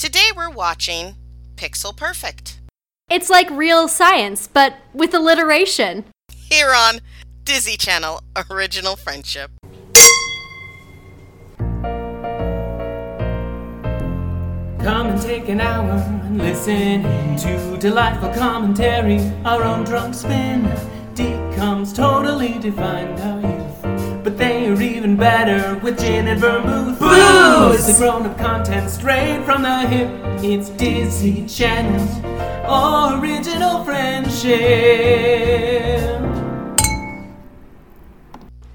Today we're watching Pixel Perfect It's like real science, but with alliteration. here on Disney Channel Original Friendship. Come and take an hour and listen to delightful commentary. Our own drunk spin decomes totally defined our youth. But they are even better with gin and vermouth. Booze! The grown up content straight from the hip. It's Disney Channel Original Friendship.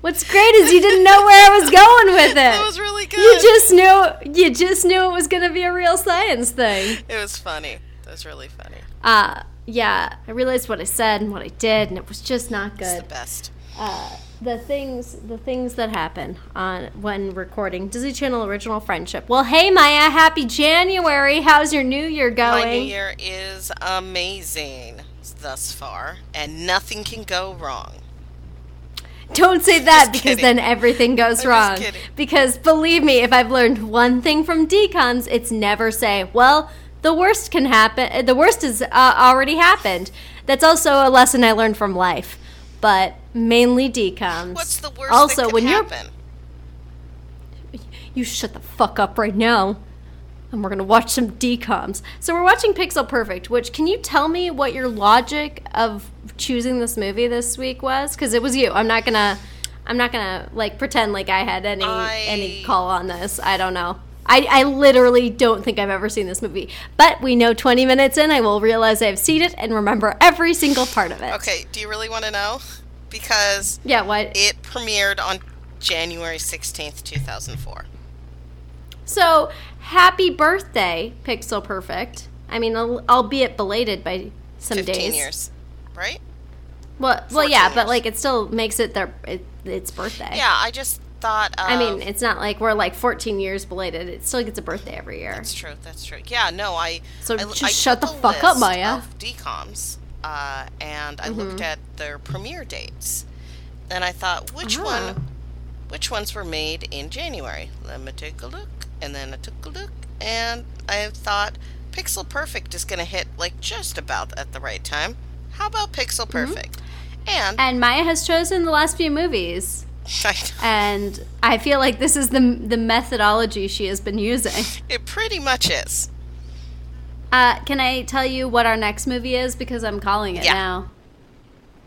What's great is you didn't know where I was going with it. That was really good. You just knew you just knew it was gonna be a real science thing. It was funny. That was really funny. Uh yeah, I realized what I said and what I did, and it was just not good. It's the best. Uh, the things, the things that happen on when recording Disney Channel Original Friendship. Well, hey Maya, happy January! How's your New Year going? My new year is amazing thus far, and nothing can go wrong. Don't say that Just because kidding. then everything goes I'm wrong. Because believe me, if I've learned one thing from decons, it's never say, "Well, the worst can happen. The worst has uh, already happened." That's also a lesson I learned from life, but mainly decons. What's the worst Also, when you're happen? you shut the fuck up right now. And we're gonna watch some decoms. So we're watching Pixel Perfect. Which can you tell me what your logic of choosing this movie this week was? Because it was you. I'm not gonna. I'm not gonna like pretend like I had any I- any call on this. I don't know. I, I literally don't think I've ever seen this movie. But we know 20 minutes in, I will realize I've seen it and remember every single part of it. Okay, do you really want to know? Because Yeah. What? it premiered on January 16th, 2004. So happy birthday, Pixel Perfect. I mean, albeit belated by some 15 days. years, right? Well, well, yeah, 14 but like it still makes it their it, its birthday. Yeah, I just thought. Of, I mean, it's not like we're like 14 years belated. It still gets a birthday every year. That's true. That's true. Yeah, no, I. So I, just I shut the fuck up, Maya. Of decoms, uh, and I Mm-hmm. looked at their premiere dates, and I thought, which Ah. one, which ones were made in January? Let me take a look, and then I took a look, and I thought Pixel Perfect is going to hit like just about at the right time. How about Pixel Perfect? And Mm-hmm. And Maya has chosen the last few movies, and I feel like this is the the methodology she has been using. it pretty much is. Uh, can I tell you what our next movie is because I'm calling it Yeah. now?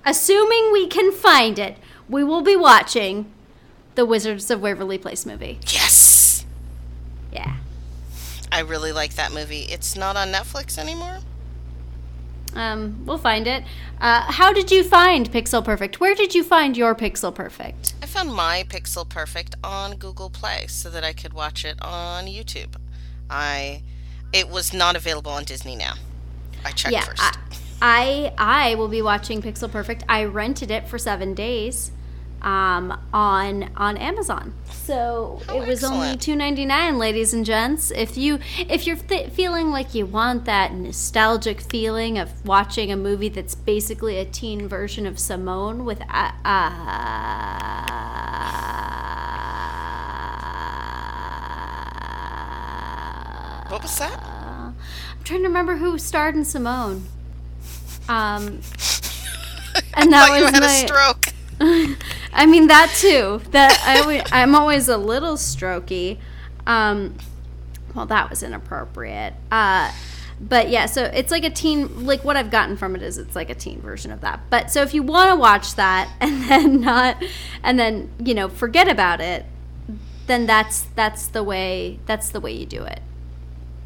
Assuming we can find it, we will be watching the Wizards of Waverly Place movie. Yes, Yeah. I really like that movie. It's not on Netflix anymore. Um, we'll find it. Uh, how did you find Pixel Perfect? Where did you find your Pixel Perfect? I found my Pixel Perfect on Google Play so that I could watch it on YouTube. I it was not available on Disney now. I checked yeah, first. I, I I will be watching Pixel Perfect. I rented it for seven days, um, on on Amazon. So How it was only excellent. two ninety nine, ladies and gents. If you if you're th- feeling like you want that nostalgic feeling of watching a movie that's basically a teen version of Simone with uh, uh, what was that? uh, I'm trying to remember who starred in Simone. Um, and that was had my. a stroke. I mean that too. That I'm always a little strokey. Um, well, that was inappropriate. Uh, but yeah, so it's like a teen. Like what I've gotten from it is it's like a teen version of that. But so if you want to watch that and then not, and then you know forget about it, then that's that's the way that's the way you do it.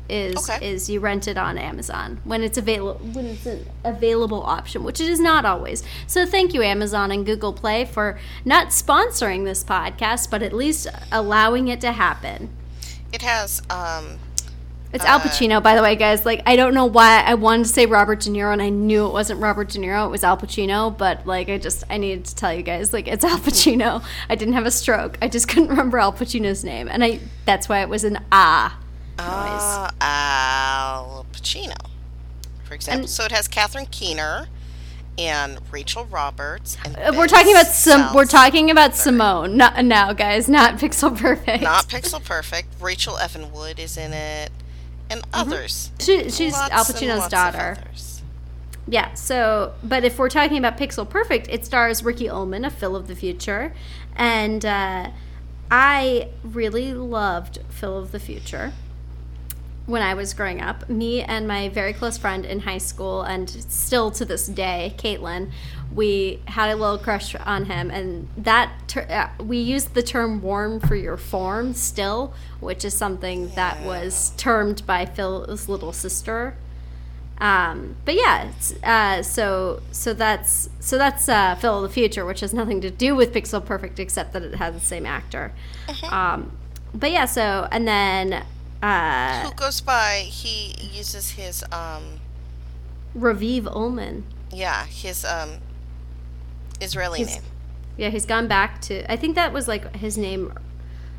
Is Okay. is you rent it on Amazon when it's available when it's an available option, which it is not always. So thank you Amazon and Google Play for not sponsoring this podcast, but at least allowing it to happen. It has um It's Al Uh, Pacino, by the way, guys. Like, I don't know why I wanted to say Robert De Niro, and I knew it wasn't Robert De Niro. It was Al Pacino, but like, I just I needed to tell you guys, like, it's Al Pacino. I didn't have a stroke. I just couldn't remember Al Pacino's name, and I that's why it was an ah. Uh, Al Pacino, for example. And- so it has Catherine Keener and Rachel Roberts. And Uh, we're Ben talking about some. We're talking about Simone, not now, guys. Not Pixel Perfect. Not Pixel Perfect. Rachel Evan Wood is in it, and Oh, feathers. She, she's Lots Al Pacino's daughter. Yeah, so, but if we're talking about Pixel Perfect, it stars Ricky Ullman, a Phil of the Future. And uh, I really loved Phil of the Future when I was growing up. Me and my very close friend in high school, and still to this day, Caitlin, we had a little crush on him. And that, ter- uh, we used the term warm for your form still, which is something that was termed by Phil's little sister um, but yeah, it's, uh, so so that's so that's uh, Phil of the Future, which has nothing to do with Pixel Perfect except that it has the same actor. Um, but yeah, so and then uh, Who goes by? He uses his um Raviv Ullman. yeah his um Israeli He's- name. Yeah, he's gone back to. I think that was like his name,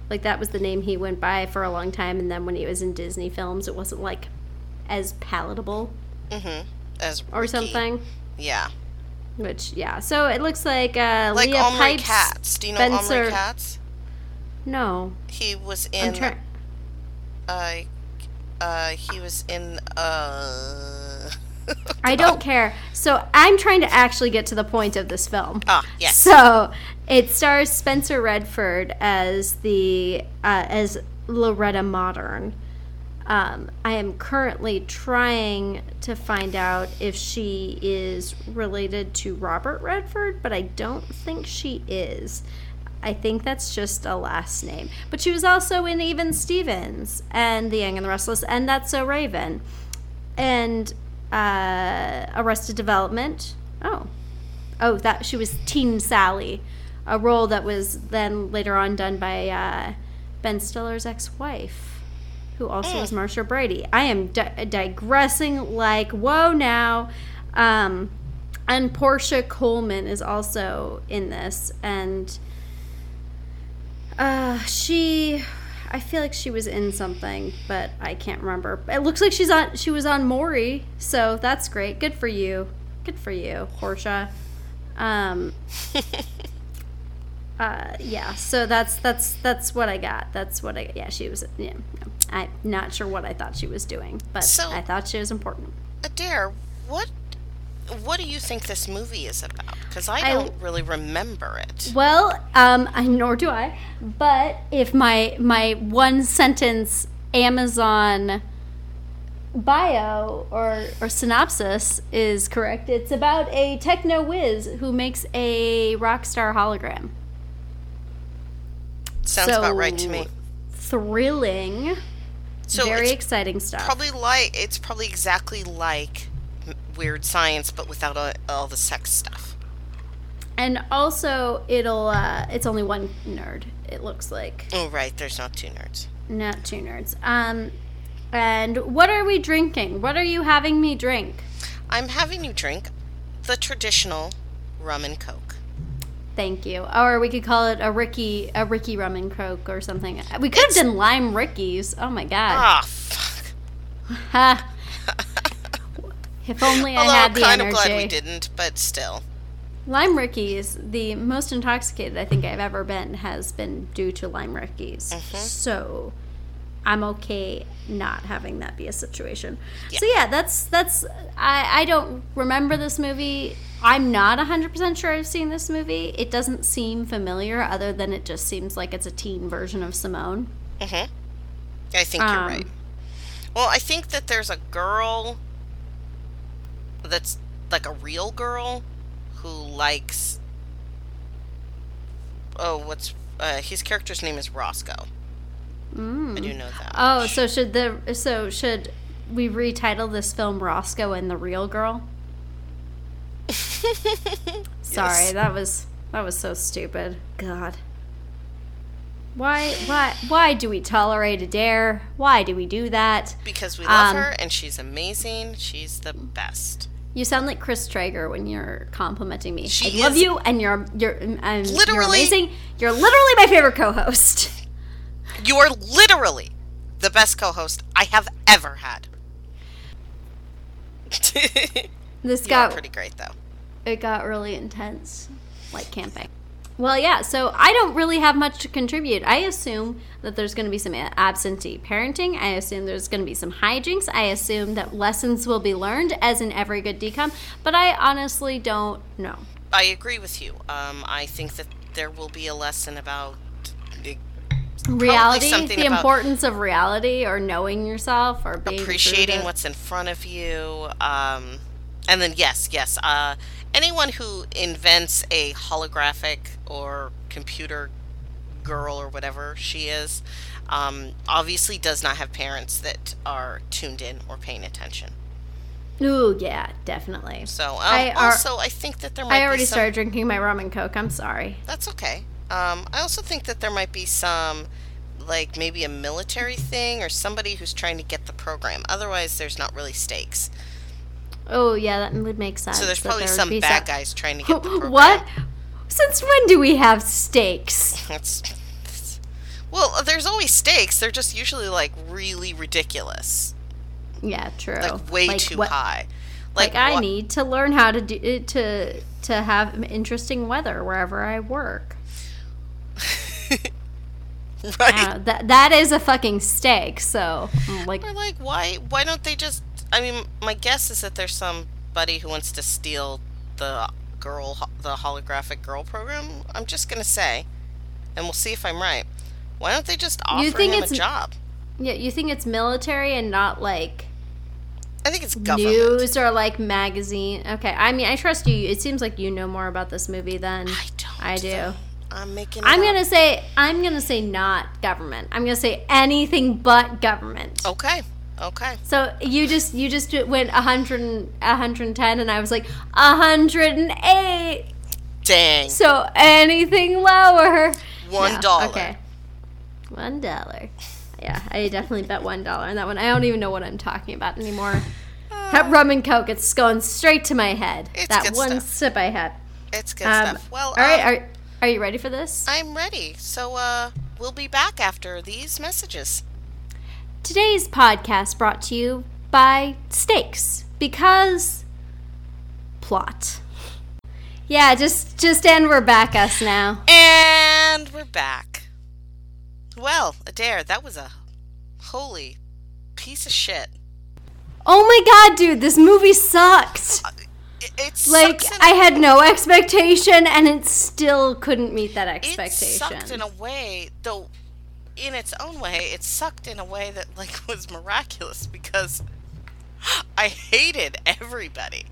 like that was the name he went by for a long time. And then when he was in Disney films, it wasn't like as palatable Mm-hmm. As or Ricky. something. Yeah, Which yeah, so it looks like uh, like Leah Omri Pipes. Katz. Do you know Spencer- Omri Katz? No, He was I'm in. Uh, uh, he was in. Uh. I don't care. So I'm trying to actually get to the point of this film. Ah, yes. So it stars Spencer Redford as the uh, as Loretta Modern. Um, I am currently trying to find out if she is related to Robert Redford, but I don't think she is. I think that's just a last name. But she was also in Even Stevens and The Young and the Restless, and That's So Raven, and uh, Arrested Development. Oh, oh, that she was Teen Sally, a role that was then later on done by uh, Ben Stiller's ex-wife, who also was Marcia Brady. I am di- digressing like whoa now. Um, and Porscha Coleman is also in this, and uh, she. I feel like she was in something, but I can't remember. It looks like she's on. She was on Maury, so that's great. Good for you. Good for you, Porscha. Um, uh, yeah. So that's that's that's what I got. That's what I. Yeah, she was. Yeah, no. I'm not sure what I thought she was doing, but So- I thought she was important. Adair, what what do you think this movie is about? Because I I- don't really remember it. Well, um, I, nor do I. But if my my one sentence Amazon bio or or synopsis is correct, it's about a techno whiz who makes a rock star hologram. Sounds about right to me. Thrilling, So very exciting stuff. probably like it's probably exactly like Weird Science, but without all, all the sex stuff. and also, it'll uh, it's only one nerd. It looks like. Oh, right. There's not two nerds. Not two nerds. Um, and what are we drinking? What are you having me drink? I'm having you drink the traditional rum and coke. Thank you. Or we could call it a Ricky, a Ricky rum and coke or something. We could have done lime Rickies. Oh my god. Ah, fuck. Ha. If only I Although had I'm the kind energy. of glad we didn't, but still. Lime Rickies, the most intoxicated I think I've ever been has been due to lime Rickies. Mm-hmm. So I'm okay not having that be a situation. So yeah, that's that's I I don't remember this movie. I'm not 100% sure I've seen this movie. It doesn't seem familiar other than it just seems like it's a teen version of Simone. I think you're Um, right. Well, I think that there's a girl that's like a real girl who likes. Oh, what's uh, his character's name is Roscoe. I do know that. Oh, so should the so should we retitle this film Roscoe and the Real Girl? Sorry, Yes. that was that was so stupid. God. Why why why do we tolerate Adair? Why do we do that? because we love um, her and she's amazing. She's the best. You sound like Chris Traeger when you're complimenting me. She I love you, and you're you're um, you're Literally- amazing. You're literally my favorite co-host. You are literally the best co-host I have ever had. This you got pretty great though. it got really intense, like camping. Well, yeah, so I don't really have much to contribute. I assume that there's going to be some absentee parenting. I assume there's going to be some hijinks. I assume that lessons will be learned, as in every good decom, but I honestly don't know. I agree with you. Um, I think that there will be a lesson about the- Reality, the importance of reality or knowing yourself or being appreciating what's in front of you. Um, and then yes, yes, uh, anyone who invents a holographic or computer girl or whatever she is, um, obviously does not have parents that are tuned in or paying attention. Ooh, yeah, definitely. So um, I are- also, I think that there might I already some, started drinking my rum and coke. I'm sorry. That's okay. Um, I also think that there might be some, like maybe a military thing or somebody who's trying to get the program. Otherwise, there's not really stakes. Oh, yeah, that would make sense. So there's probably there some bad some- guys trying to get the what? Since when do we have stakes? That's, that's- well, there's always stakes. They're just usually like really ridiculous, Yeah, true. like way too what- high. Like, I what- need to learn how to do uh, to to have interesting weather wherever I work. Right? don't that that is a fucking stake. So I'm like, Or like, why? Why don't they just? I mean, my guess is that there's somebody who wants to steal the girl, the holographic girl program. I'm just gonna say, and we'll see if I'm right. Why don't they just offer think him a job? yeah, you think it's military and not like I think it's government. news or like magazine? Okay, I mean, I trust you. It seems like you know more about this movie than I don't. I do. though. I'm making. I'm up. gonna say I'm gonna say not government. I'm gonna say anything but government. Okay. Okay. So you just you just went 100 and, 110 and I was like 108. Dang. So anything lower. One No. Okay. One dollar. Yeah, I definitely bet one dollar on that one. I don't even know what I'm talking about anymore. that rum and coke, it's going straight to my head. It's that good one stuff. sip I had. It's good Um, stuff. Well, all right. um, Are, are you ready for this? I'm ready. So, uh, we'll be back after these messages. Today's podcast brought to you by Steaks because plot. Yeah, just just and we're back us now. And we're back. Well, Adair, that was a holy piece of shit. Oh my god, dude, this movie sucked. Uh, it, it Like I had no expectation and it still couldn't meet that expectation. it sucked in a way, though. In its own way, it sucked in a way that like was miraculous because I hated everybody.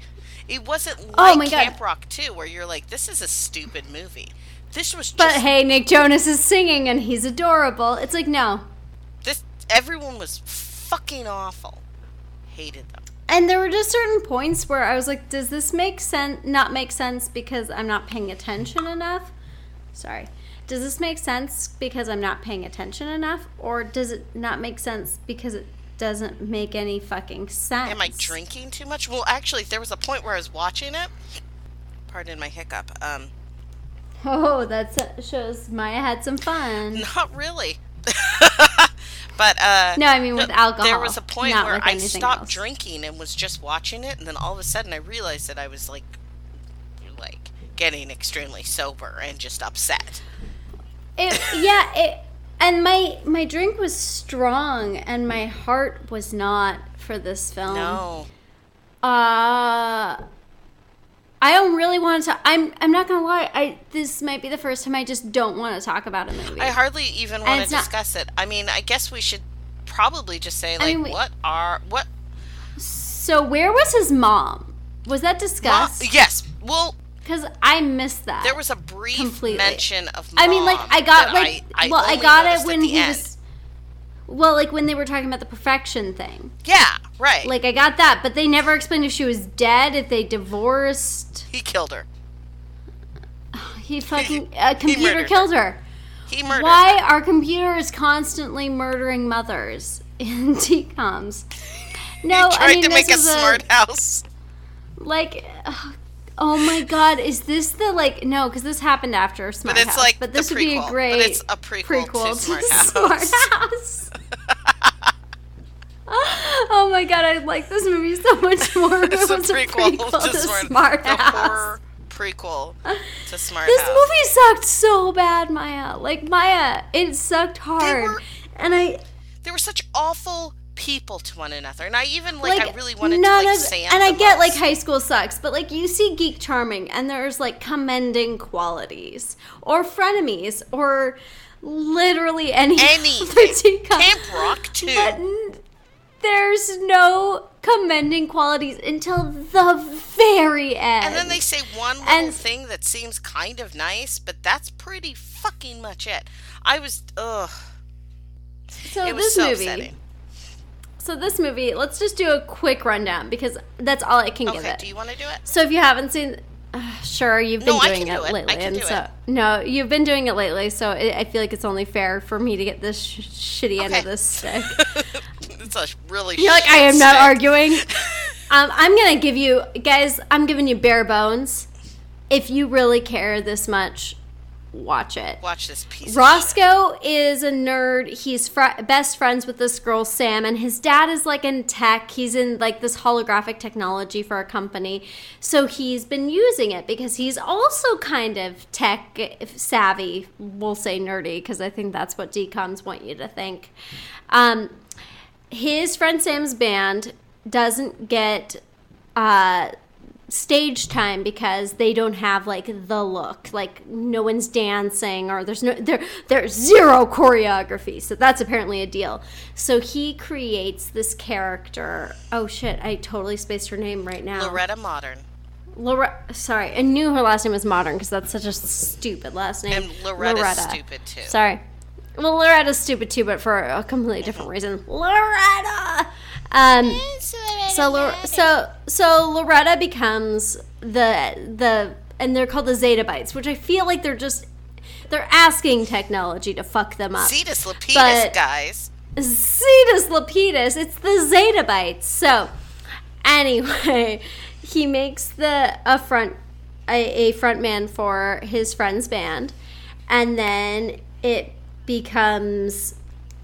It wasn't oh like Oh my God. Camp Rock 2 where you're like, this is a stupid movie. This was just But hey, Nick Jonas is singing and he's adorable. It's like no. this. Everyone was fucking awful. Hated them. And there were just certain points where I was like, does this make sense not make sense because I'm not paying attention enough? Sorry. Does this make sense because I'm not paying attention enough or does it not make sense because it doesn't make any fucking sense? Am I drinking too much? Well, actually, there was a point where I was watching it. Pardon my hiccup. Um, Oh, that shows Maya had some fun. not really. but uh, No, I mean with alcohol. there was a point where I stopped else. drinking and was just watching it, and then all of a sudden I realized that I was like, like getting extremely sober and just upset. It, yeah, it, and my my drink was strong, and my heart was not for this film. No, Uh I don't really want to. I'm. I'm not gonna lie. I. This might be the first time I just don't want to talk about a movie. I hardly even want to it's not- discuss it. I mean, I guess we should probably just say like, mean, we- what are what? so where was his mom? Was that discussed? yes. Well, Because I missed that. there was a brief Completely. mention of. I mean, like I got like. I, I well, I got it when he end. was. Well, like when they were talking about the perfection thing. Yeah, right. Like I got that, but they never explained if she was dead, if they divorced. he killed her. He fucking a computer her. killed her. He murdered. Why her. are computers constantly murdering mothers in DComs? No, he tried I mean to this make a smart house. like. ugh, Oh my god, is this the like no? Because this happened after Smart it's House, like but this would be a prequel, but great it's a prequel to Smart House. Smart House. oh my god, I like this movie so much more. It's it a was prequel, prequel to to Smart, Smart House. prequel to Smart This House. This movie sucked so bad, Maya. Like Maya, it sucked hard. were- and I They were such awful people to one another, and I even like, like I really wanted to like of, Sam. and I get like high school sucks, but like you see Geek Charming and there's like commending qualities or frenemies or literally any anything. Camp Rock too. But there's no commending qualities until the very end. And then they say one little And- thing that seems kind of nice, but that's pretty fucking much it. I was ugh. so It was this so movie. upsetting. So this movie, let's just do a quick rundown because that's all I can give Okay, it. do you want to do it? So if you haven't seen, uh, sure you've been No, doing it do it. Lately, and so it. no, you've been doing it lately. So it, I feel like it's only fair for me to get this sh- shitty end Okay. of this stick. it's a really. You're like, I am not arguing. um, I'm gonna give you guys. I'm giving you bare bones. If you really care this much, watch it. Watch this piece. Roscoe is a nerd. He's fr- best friends with this girl Sam, and his dad is like in tech. He's in like this holographic technology for a company, so he's been using it because he's also kind of tech savvy. We'll say nerdy because I think that's what DComs want you to think. Um, his friend Sam's band doesn't get uh, stage time because they don't have like the look. Like no one's dancing or there's no there there's zero choreography. So that's apparently a deal. So he creates this character. Oh shit. I totally spaced her name right now. Loretta Modern. Lore- sorry. I knew her last name was modern because that's such a stupid last name. And Loretta's stupid too. sorry well loretta's stupid too but for a completely different reason loretta um so Lor- so so Loretta becomes the the and they're called the Zeta Bytes, which I feel like they're just they're asking technology to fuck them up. Cetus Lapidus, But- guys. Cetus Lapidus, it's the Zeta Bytes. So anyway, he makes the a front a, a front man for his friend's band, and then it becomes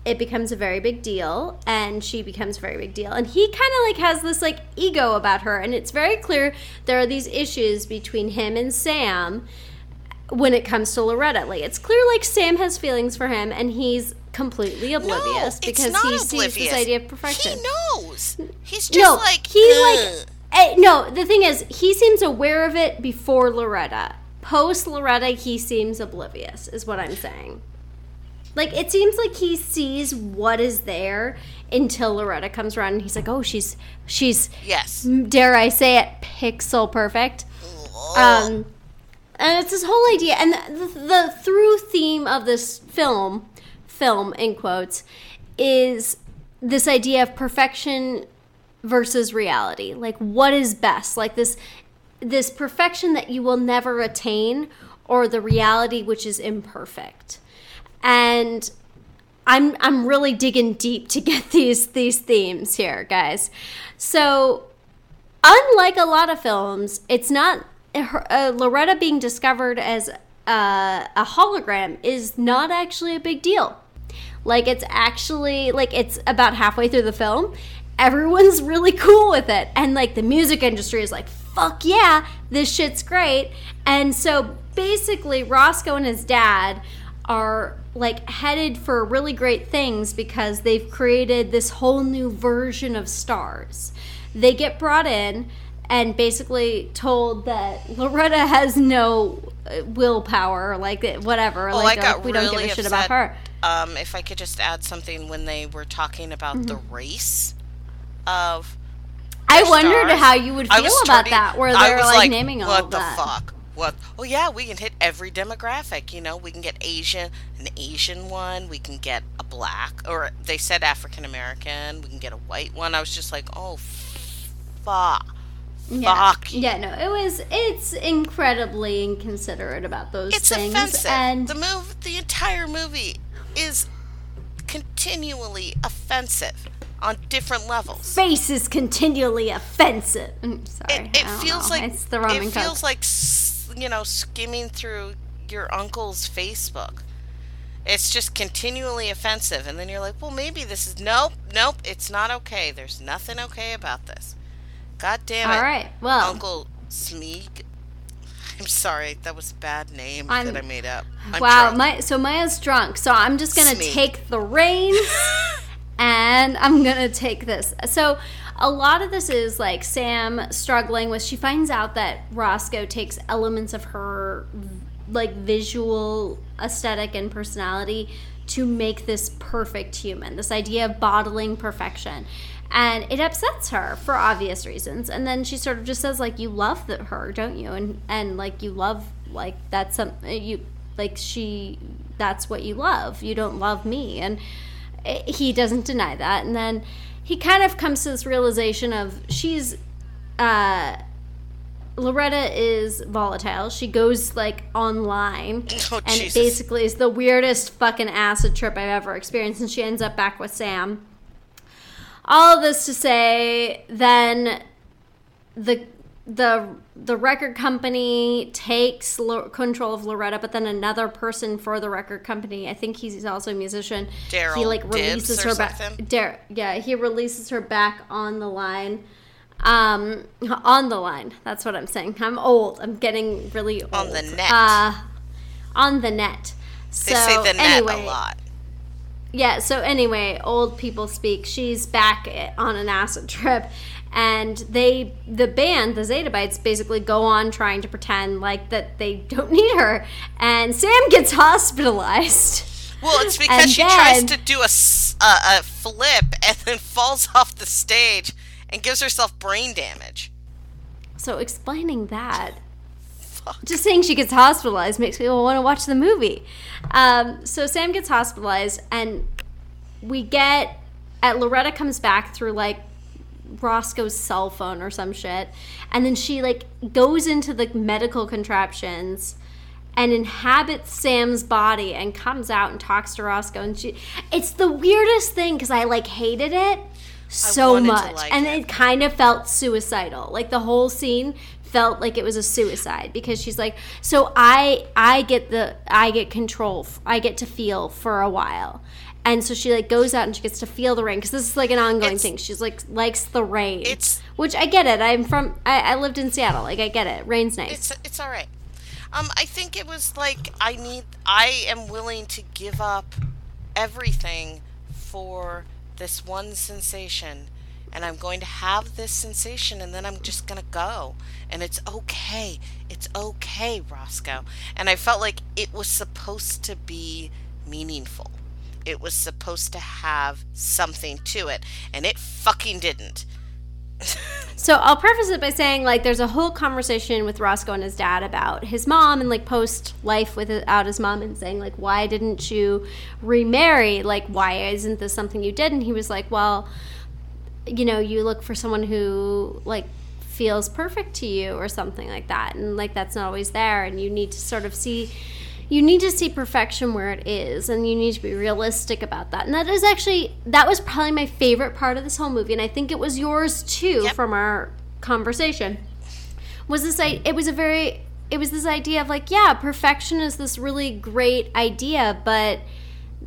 it becomes a very big deal and she becomes a very big deal. And he kind of like has this like ego about her and it's very clear there are these issues between him and sam when it comes to loretta. Like it's clear like sam has feelings for him and he's completely oblivious no, because he sees this idea of perfection. He knows. He's just no like he "Ugh." like eh, no the thing is he seems aware of it before loretta. Post loretta he seems oblivious is what i'm saying like it seems like he sees what is there until loretta comes around and he's like oh she's she's yes. dare i say it pixel perfect. Um and it's this whole idea and the, the, the through theme of this film film in quotes is this idea of perfection versus reality. Like what is best? Like this this perfection that you will never attain or the reality which is imperfect and i'm i'm really digging deep to get these these themes here guys so unlike a lot of films, it's not uh, Loretta being discovered as uh, a hologram is not actually a big deal. Like it's actually like it's about halfway through the film. Everyone's really cool with it, and like the music industry is like, "Fuck yeah, this shit's great." And so basically, Roscoe and his dad are like headed for really great things because they've created this whole new version of stars they get brought in and basically told that Loretta has no uh, willpower, like uh, whatever. Oh, like like, we really don't give a upset. shit about her. Um, if I could just add something when they were talking about the Mm-hmm. race of I wondered stars, how you would feel about starting- that, where they're was like, naming all what the that. fuck? What? Oh yeah, we can hit every demographic. You know, we can get Asian, an Asian one. We can get a black, or they said African American. We can get a white one. I was just like, oh, fuck, Yeah. fuck. Yeah, no, it was. It's incredibly inconsiderate about those It's things, offensive. and the move, the entire movie is continually offensive on different levels. face is continually offensive. Mm, sorry, It, it feels know. like it's the rum it feels like you know skimming through your uncle's Facebook. It's just continually offensive, and then you're like, well, maybe this is nope, nope. It's not okay. There's nothing okay about this. God damn it, All right, well, Uncle Smeeg. I'm sorry, that was a bad name I'm- that I made up. I'm wow, drunk. my so Maya's drunk. So I'm just gonna take the reins and I'm gonna take this. So a lot of this is like Sam struggling with she finds out that Roscoe takes elements of her like visual aesthetic and personality to make this perfect human. This idea of bottling perfection. And it upsets her for obvious reasons. And then she sort of just says like you love the, her, don't you? And and like you love like that's some you like she that's what you love. You don't love me. And eh, he doesn't deny that. And then he kind of comes to this realization of she's uh Loretta is volatile. She goes like online, Oh, and it Jesus. basically is the weirdest fucking acid trip I've ever experienced. And she ends up back with Sam. All of this to say, then the the the record company takes lo- control of Loretta, but then another person for the record company, I think he's also a musician. he like releases her back. Dar- yeah, he releases her back on the line. Um, on the line. That's what I'm saying. I'm old. I'm getting really old. On the net. Uh, on the net. So They say the net anyway, a lot. Yeah, so anyway, old people speak. She's back on an acid trip and they the band, the Zetabytes basically go on trying to pretend like that they don't need her and Sam gets hospitalized. Well, it's because And she tries to do a a flip and then falls off the stage and gives herself brain damage. So explaining that just saying she gets hospitalized makes people want to watch the movie. Um, so Sam gets hospitalized, and we get at Loretta comes back through like Roscoe's cell phone or some shit, and then she like goes into the medical contraptions and inhabits Sam's body and comes out and talks to Roscoe and she it's the weirdest thing because I like hated it so much like and it. it kind of felt suicidal like the whole scene felt like it was a suicide because she's like so i i get the i get control I get to feel for a while. And so she like goes out and she gets to feel the rain because this is like an ongoing It's- thing. She's like likes the rain It's- which i get it. I'm from I, I lived in seattle. Like i get it. Rain's nice. It's it's all right. Um, I think it was like I need. I am willing to give up everything for this one sensation, and I'm going to have this sensation, and then I'm just gonna go, and it's okay. It's okay, Roscoe. And I felt like it was supposed to be meaningful. It was supposed to have something to it, and it fucking didn't. So I'll preface it by saying like there's a whole conversation with Roscoe and his dad about his mom and like post life without his mom and saying like why didn't you remarry like why isn't this something you did and he was like well you know you look for someone who like feels perfect to you or something like that and like that's not always there and you need to sort of see you need to see perfection where it is and you need to be realistic about that and that is actually that was probably my favorite part of this whole movie and i think it was yours too Yep. from our conversation was this i it was a very it was this idea of like yeah perfection is this really great idea but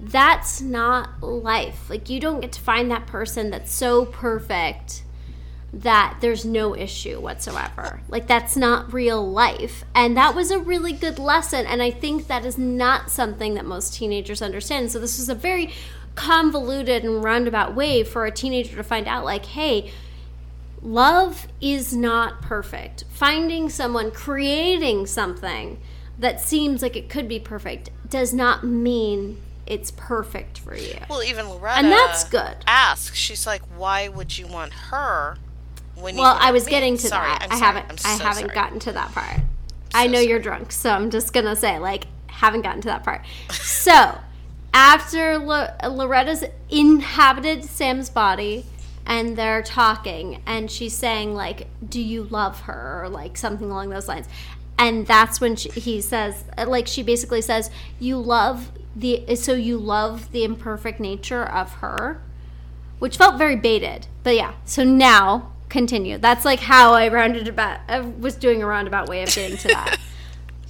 that's not life like you don't get to find that person that's so perfect that there's no issue whatsoever. Like that's not real life. And that was a really good lesson and I think that is not something that most teenagers understand. So this was a very convoluted and roundabout way for a teenager to find out like, hey, love is not perfect. Finding someone creating something that seems like it could be perfect does not mean it's perfect for you. Well, even Loretta. And that's good. Asks, she's like, "Why would you want her?" When Well, I was me?" getting to Sorry, that. I'm I sorry. haven't. I'm I haven't sorry. gotten to that part. I know you're drunk, so I'm just gonna say like haven't gotten to that part. so after Lo- Loretta's inhabited Sam's body, and they're talking, and she's saying like, "Do you love her?" or like something along those lines, and that's when she, he says, like, she basically says, "You love the so you love the imperfect nature of her." which felt very baited. But yeah, so now continue. That's like how I rounded about. I was doing a roundabout way of getting to that.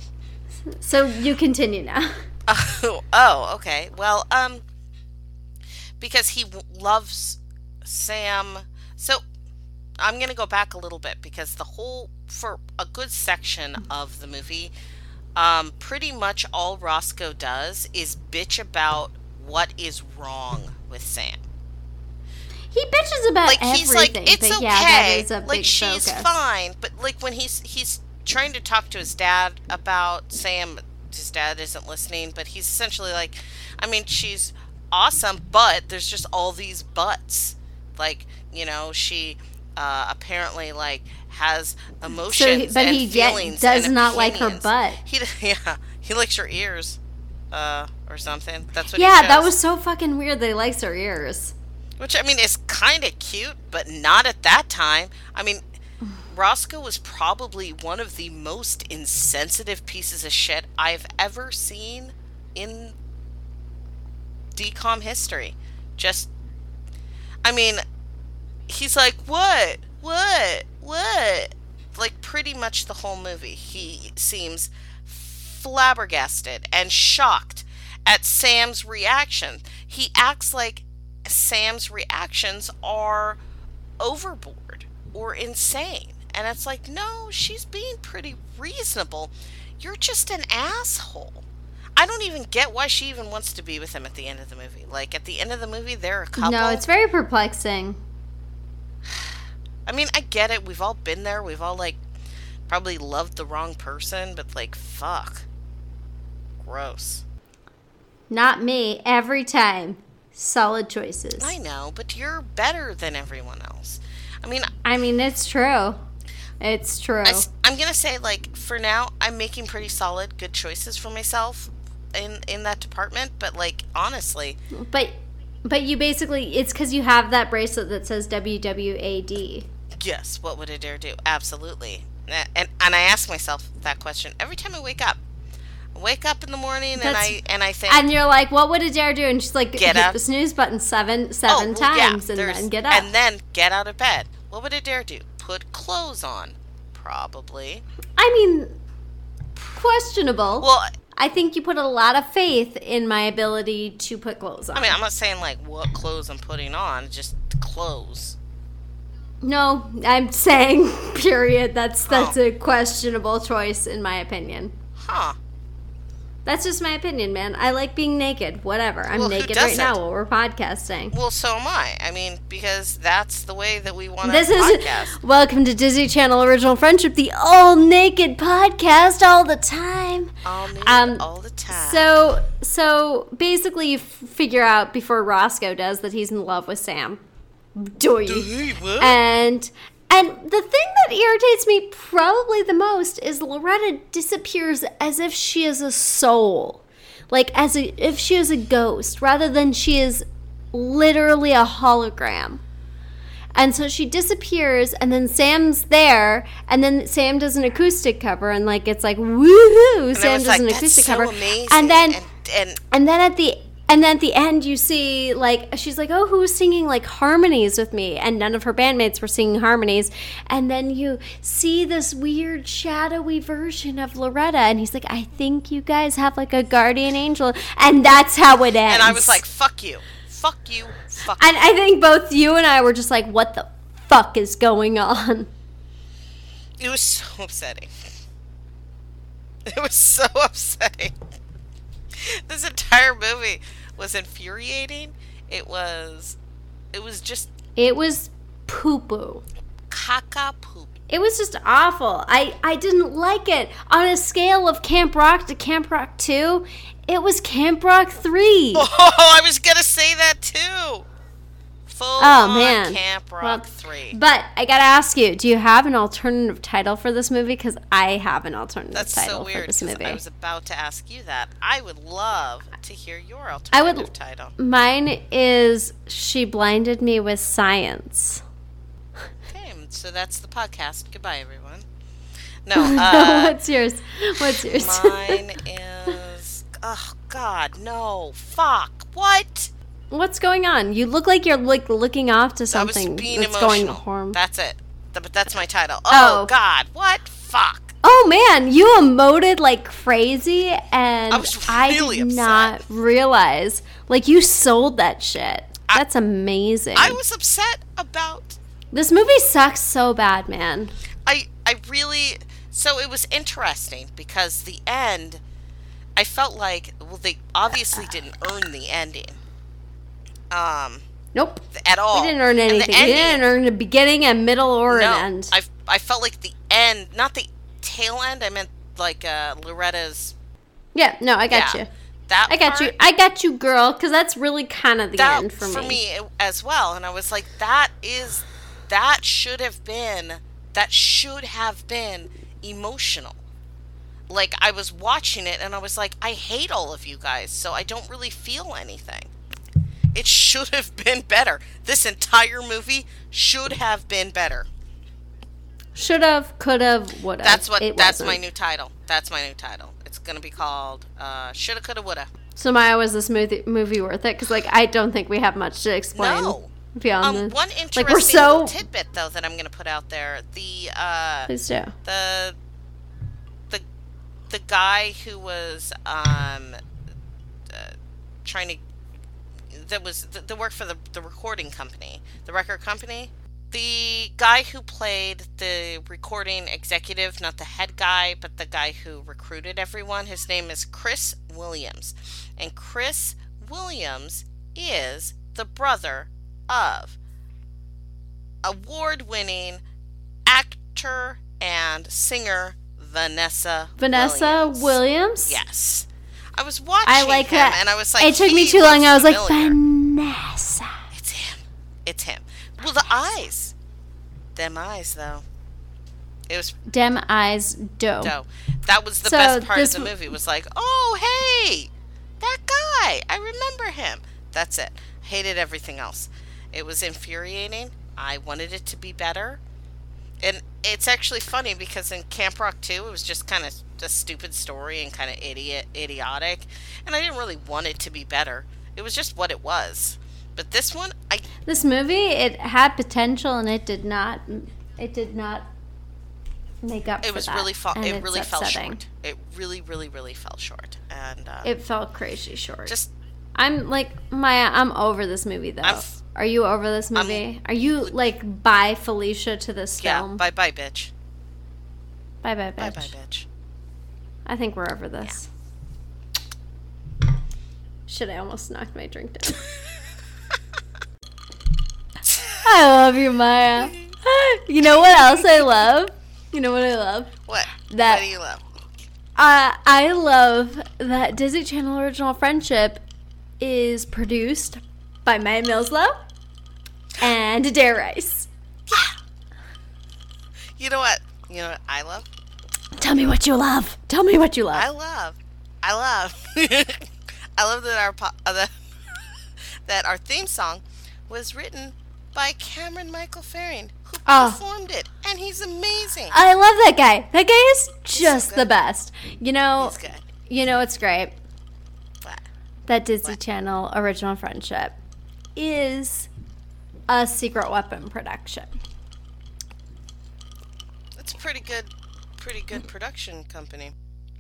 so you continue now. Oh, oh, okay. Well, um, because he w- loves Sam. So, I'm going to go back a little bit because the whole for a good section of the movie, um, pretty much all Roscoe does is bitch about what is wrong with Sam. He bitches about Like he's like, it's okay. yeah, that is a like she's focus. fine, but like when he's he's trying to talk to his dad about Sam, his dad isn't listening. But he's essentially like, I mean, she's awesome, but there's just all these buts. Like you know, she uh, apparently like has emotions but and he feelings does not like her butt. He yeah, he likes her ears, uh, or something. That's what. Yeah, that was so fucking weird that he likes her ears. Which I mean is kind of cute, but not at that time. I mean, Roscoe was probably one of the most insensitive pieces of shit I've ever seen in decom history. Just, I mean, he's like, what, what, what? Like pretty much the whole movie, he seems flabbergasted and shocked at Sam's reaction. He acts like Sam's reactions are overboard or insane. And it's like, no, she's being pretty reasonable. You're just an asshole. I don't even get why she even wants to be with him at the end of the movie. Like at the end of the movie, they're a couple. No, it's very perplexing. I mean, I get it. We've all been there. We've all like probably loved the wrong person, but like, fuck, gross. Not me. Every time. Solid choices. I know, but you're better than everyone else. I mean, I mean, it's true. It's true. I, am gonna say like for now, I'm making pretty solid, good choices for myself in in that department. But like honestly, But but you basically it's because you have that bracelet that says WWAD. yes, what would Adair do? Absolutely. And and, and I ask myself that question every time I wake up. I wake up in the morning and I and I think And you're like, what would Adair do? And she's like, Get hit up. the snooze button seven oh, seven Oh, well, yeah, times and then get up. And then get out of bed. What would Adair do? Put clothes on. Probably. I mean, questionable. Well, I think you put a lot of faith in my ability to put clothes on. I mean, I'm not saying like what clothes I'm putting on, just clothes. no, I'm saying period. That's that's Oh. a questionable choice in my opinion. Huh. That's just my opinion, man. I like being naked. Whatever. I'm Well, naked right now while we're podcasting. Well, so am I. I mean, because that's the way that we want to podcast. is welcome to Disney Channel Original Friendship, the all naked podcast all the time. all new Um, all the time. So, so basically, you f- figure out before Roscoe does that he's in love with Sam. Do you? And and the thing that irritates me probably the most is Loretta disappears as if she is a soul, like as a, if she is a ghost, rather than she is literally a hologram. And so she disappears, and then Sam's there, and then Sam does an acoustic cover, and like it's like woohoo! And Sam does like, an "That's acoustic so cover, amazing. and then and, and and then at the and then at the end you see like she's like oh who's singing like harmonies with me? And none of her bandmates were singing harmonies. And then you see this weird shadowy version of loretta and he's like i think you guys have like a guardian angel. And that's how it ends and I was like, fuck you, fuck you, fuck. and i think both you and i were just like what the fuck is going on? It was so upsetting. It was so upsetting. This entire movie was infuriating. It was, it was just it was poo-poo caca poop. It was just awful. I, I didn't like it. On a scale of Camp Rock to Camp Rock 2, it was Camp Rock 3. Oh, I was gonna say that too. Full Oh, man. Camp Rock Well, Three. But I gotta ask you, do you have an alternative title for this movie? Because I have an alternative That's title so for weird this because movie. I was about to ask you that. I would love to hear your I would- alternative title. Mine is She Blinded Me with Science. Okay, so that's the podcast. Goodbye, everyone. No, uh, What's yours? What's yours? mine is. Oh God, no! Fuck! What? What's going on? You look like you're like looking off to I was something being that's emotional. going harm. That's it. But that's my title. Oh, Oh. God! What? Fuck! Oh man, you emoted like crazy, and I I really did upset. not realize. Like you sold that shit. That's amazing. I was upset about This movie sucks so bad, man. I I really so it was interesting because the end I felt like well they obviously didn't earn the ending. Um Nope. at all. We didn't earn anything. We didn't earn a beginning, a middle, or no, an end. I I felt like the end, not the tail end. I meant like uh Loretta's yeah, no, I got yeah, you. That I got you. I got you, girl, because that's really kind of the that end for me. for, me. as well and i was like that is that should have been that should have been emotional like i was watching it and i was like i hate all of you guys so i don't really feel anything it should have been better this entire movie should have been better Should have, could have, would have. that's what It that's my wasn't. new title that's my new title it's gonna be called uh shoulda coulda woulda So Maya, was this movie, movie worth it? Because like I don't think we have much to explain No. beyond um the. one interesting like we're so. tidbit though that i'm gonna put out there the uh Please do. the the the guy who was um uh, trying to that was the, the work for the the recording company the record company the guy who played the recording executive not the head guy but the guy who recruited everyone his name is Chris Williams and Chris Williams is the brother of award-winning actor and singer Vanessa Vanessa Williams. Williams. Yes. I was watching I like him that. and I was like it took me too long. I was like familiar. Vanessa. It's him. It's him. Well, the eyes. Them eyes, though. It was Dem eyes dope. dope. That was the So best part of the movie. Was like, oh hey, that guy. I remember him. That's it. Hated everything else. It was infuriating. I wanted it to be better. And it's actually funny because in Camp Rock 2, it was just kind of a stupid story and kind of idiot, idiotic. And I didn't really want it to be better. It was just what it was. But this one, I This movie, it had potential and it did not. It did not make up. For it was that, really and It really fell upsetting. short. It really, really, really fell short. And uh, It fell crazy short. just I'm like Maya. I'm over this movie though. Are you over this movie? Are you like bye Felicia to this yeah. film? Bye, bye, bitch. bye, bye, bitch. bye, bye bitch. I think we're over this. Shit, I almost knocked my drink down. I love you, Maya. You know what else I love? You know what I love? What? That- what do you love? Uh, I love that Disney Channel Original Friendship is produced by Maya Millslow and Adair Rice. You know what? You know what I love? Tell me what you love. Tell me what you love. I love. I love. I love that our po- uh, that, that our theme song was written by Cameron Michael Faring, who Oh. performed it, and he's amazing. I love that guy. That guy is just so the best. You know, you know it's great. But that Disney Channel original friendship is a secret weapon production. That's a pretty good, pretty good production company.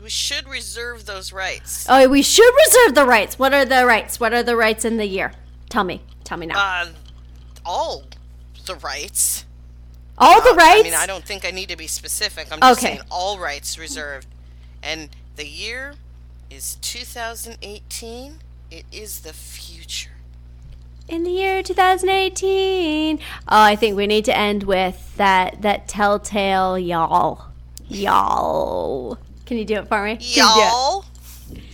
We should reserve those rights. Oh, we should reserve the rights. What are the rights? What are the rights in the year? Tell me. Tell me now. Uh, all the rights. All the Uh, rights? I mean, I don't think I need to be specific. I'm just Okay. saying all rights reserved. And the year is 2018. It is the future. In the year 2018. Oh, I think we need to end with that that telltale y'all. Y'all. Can you do it for me? Can you do it? Y'all.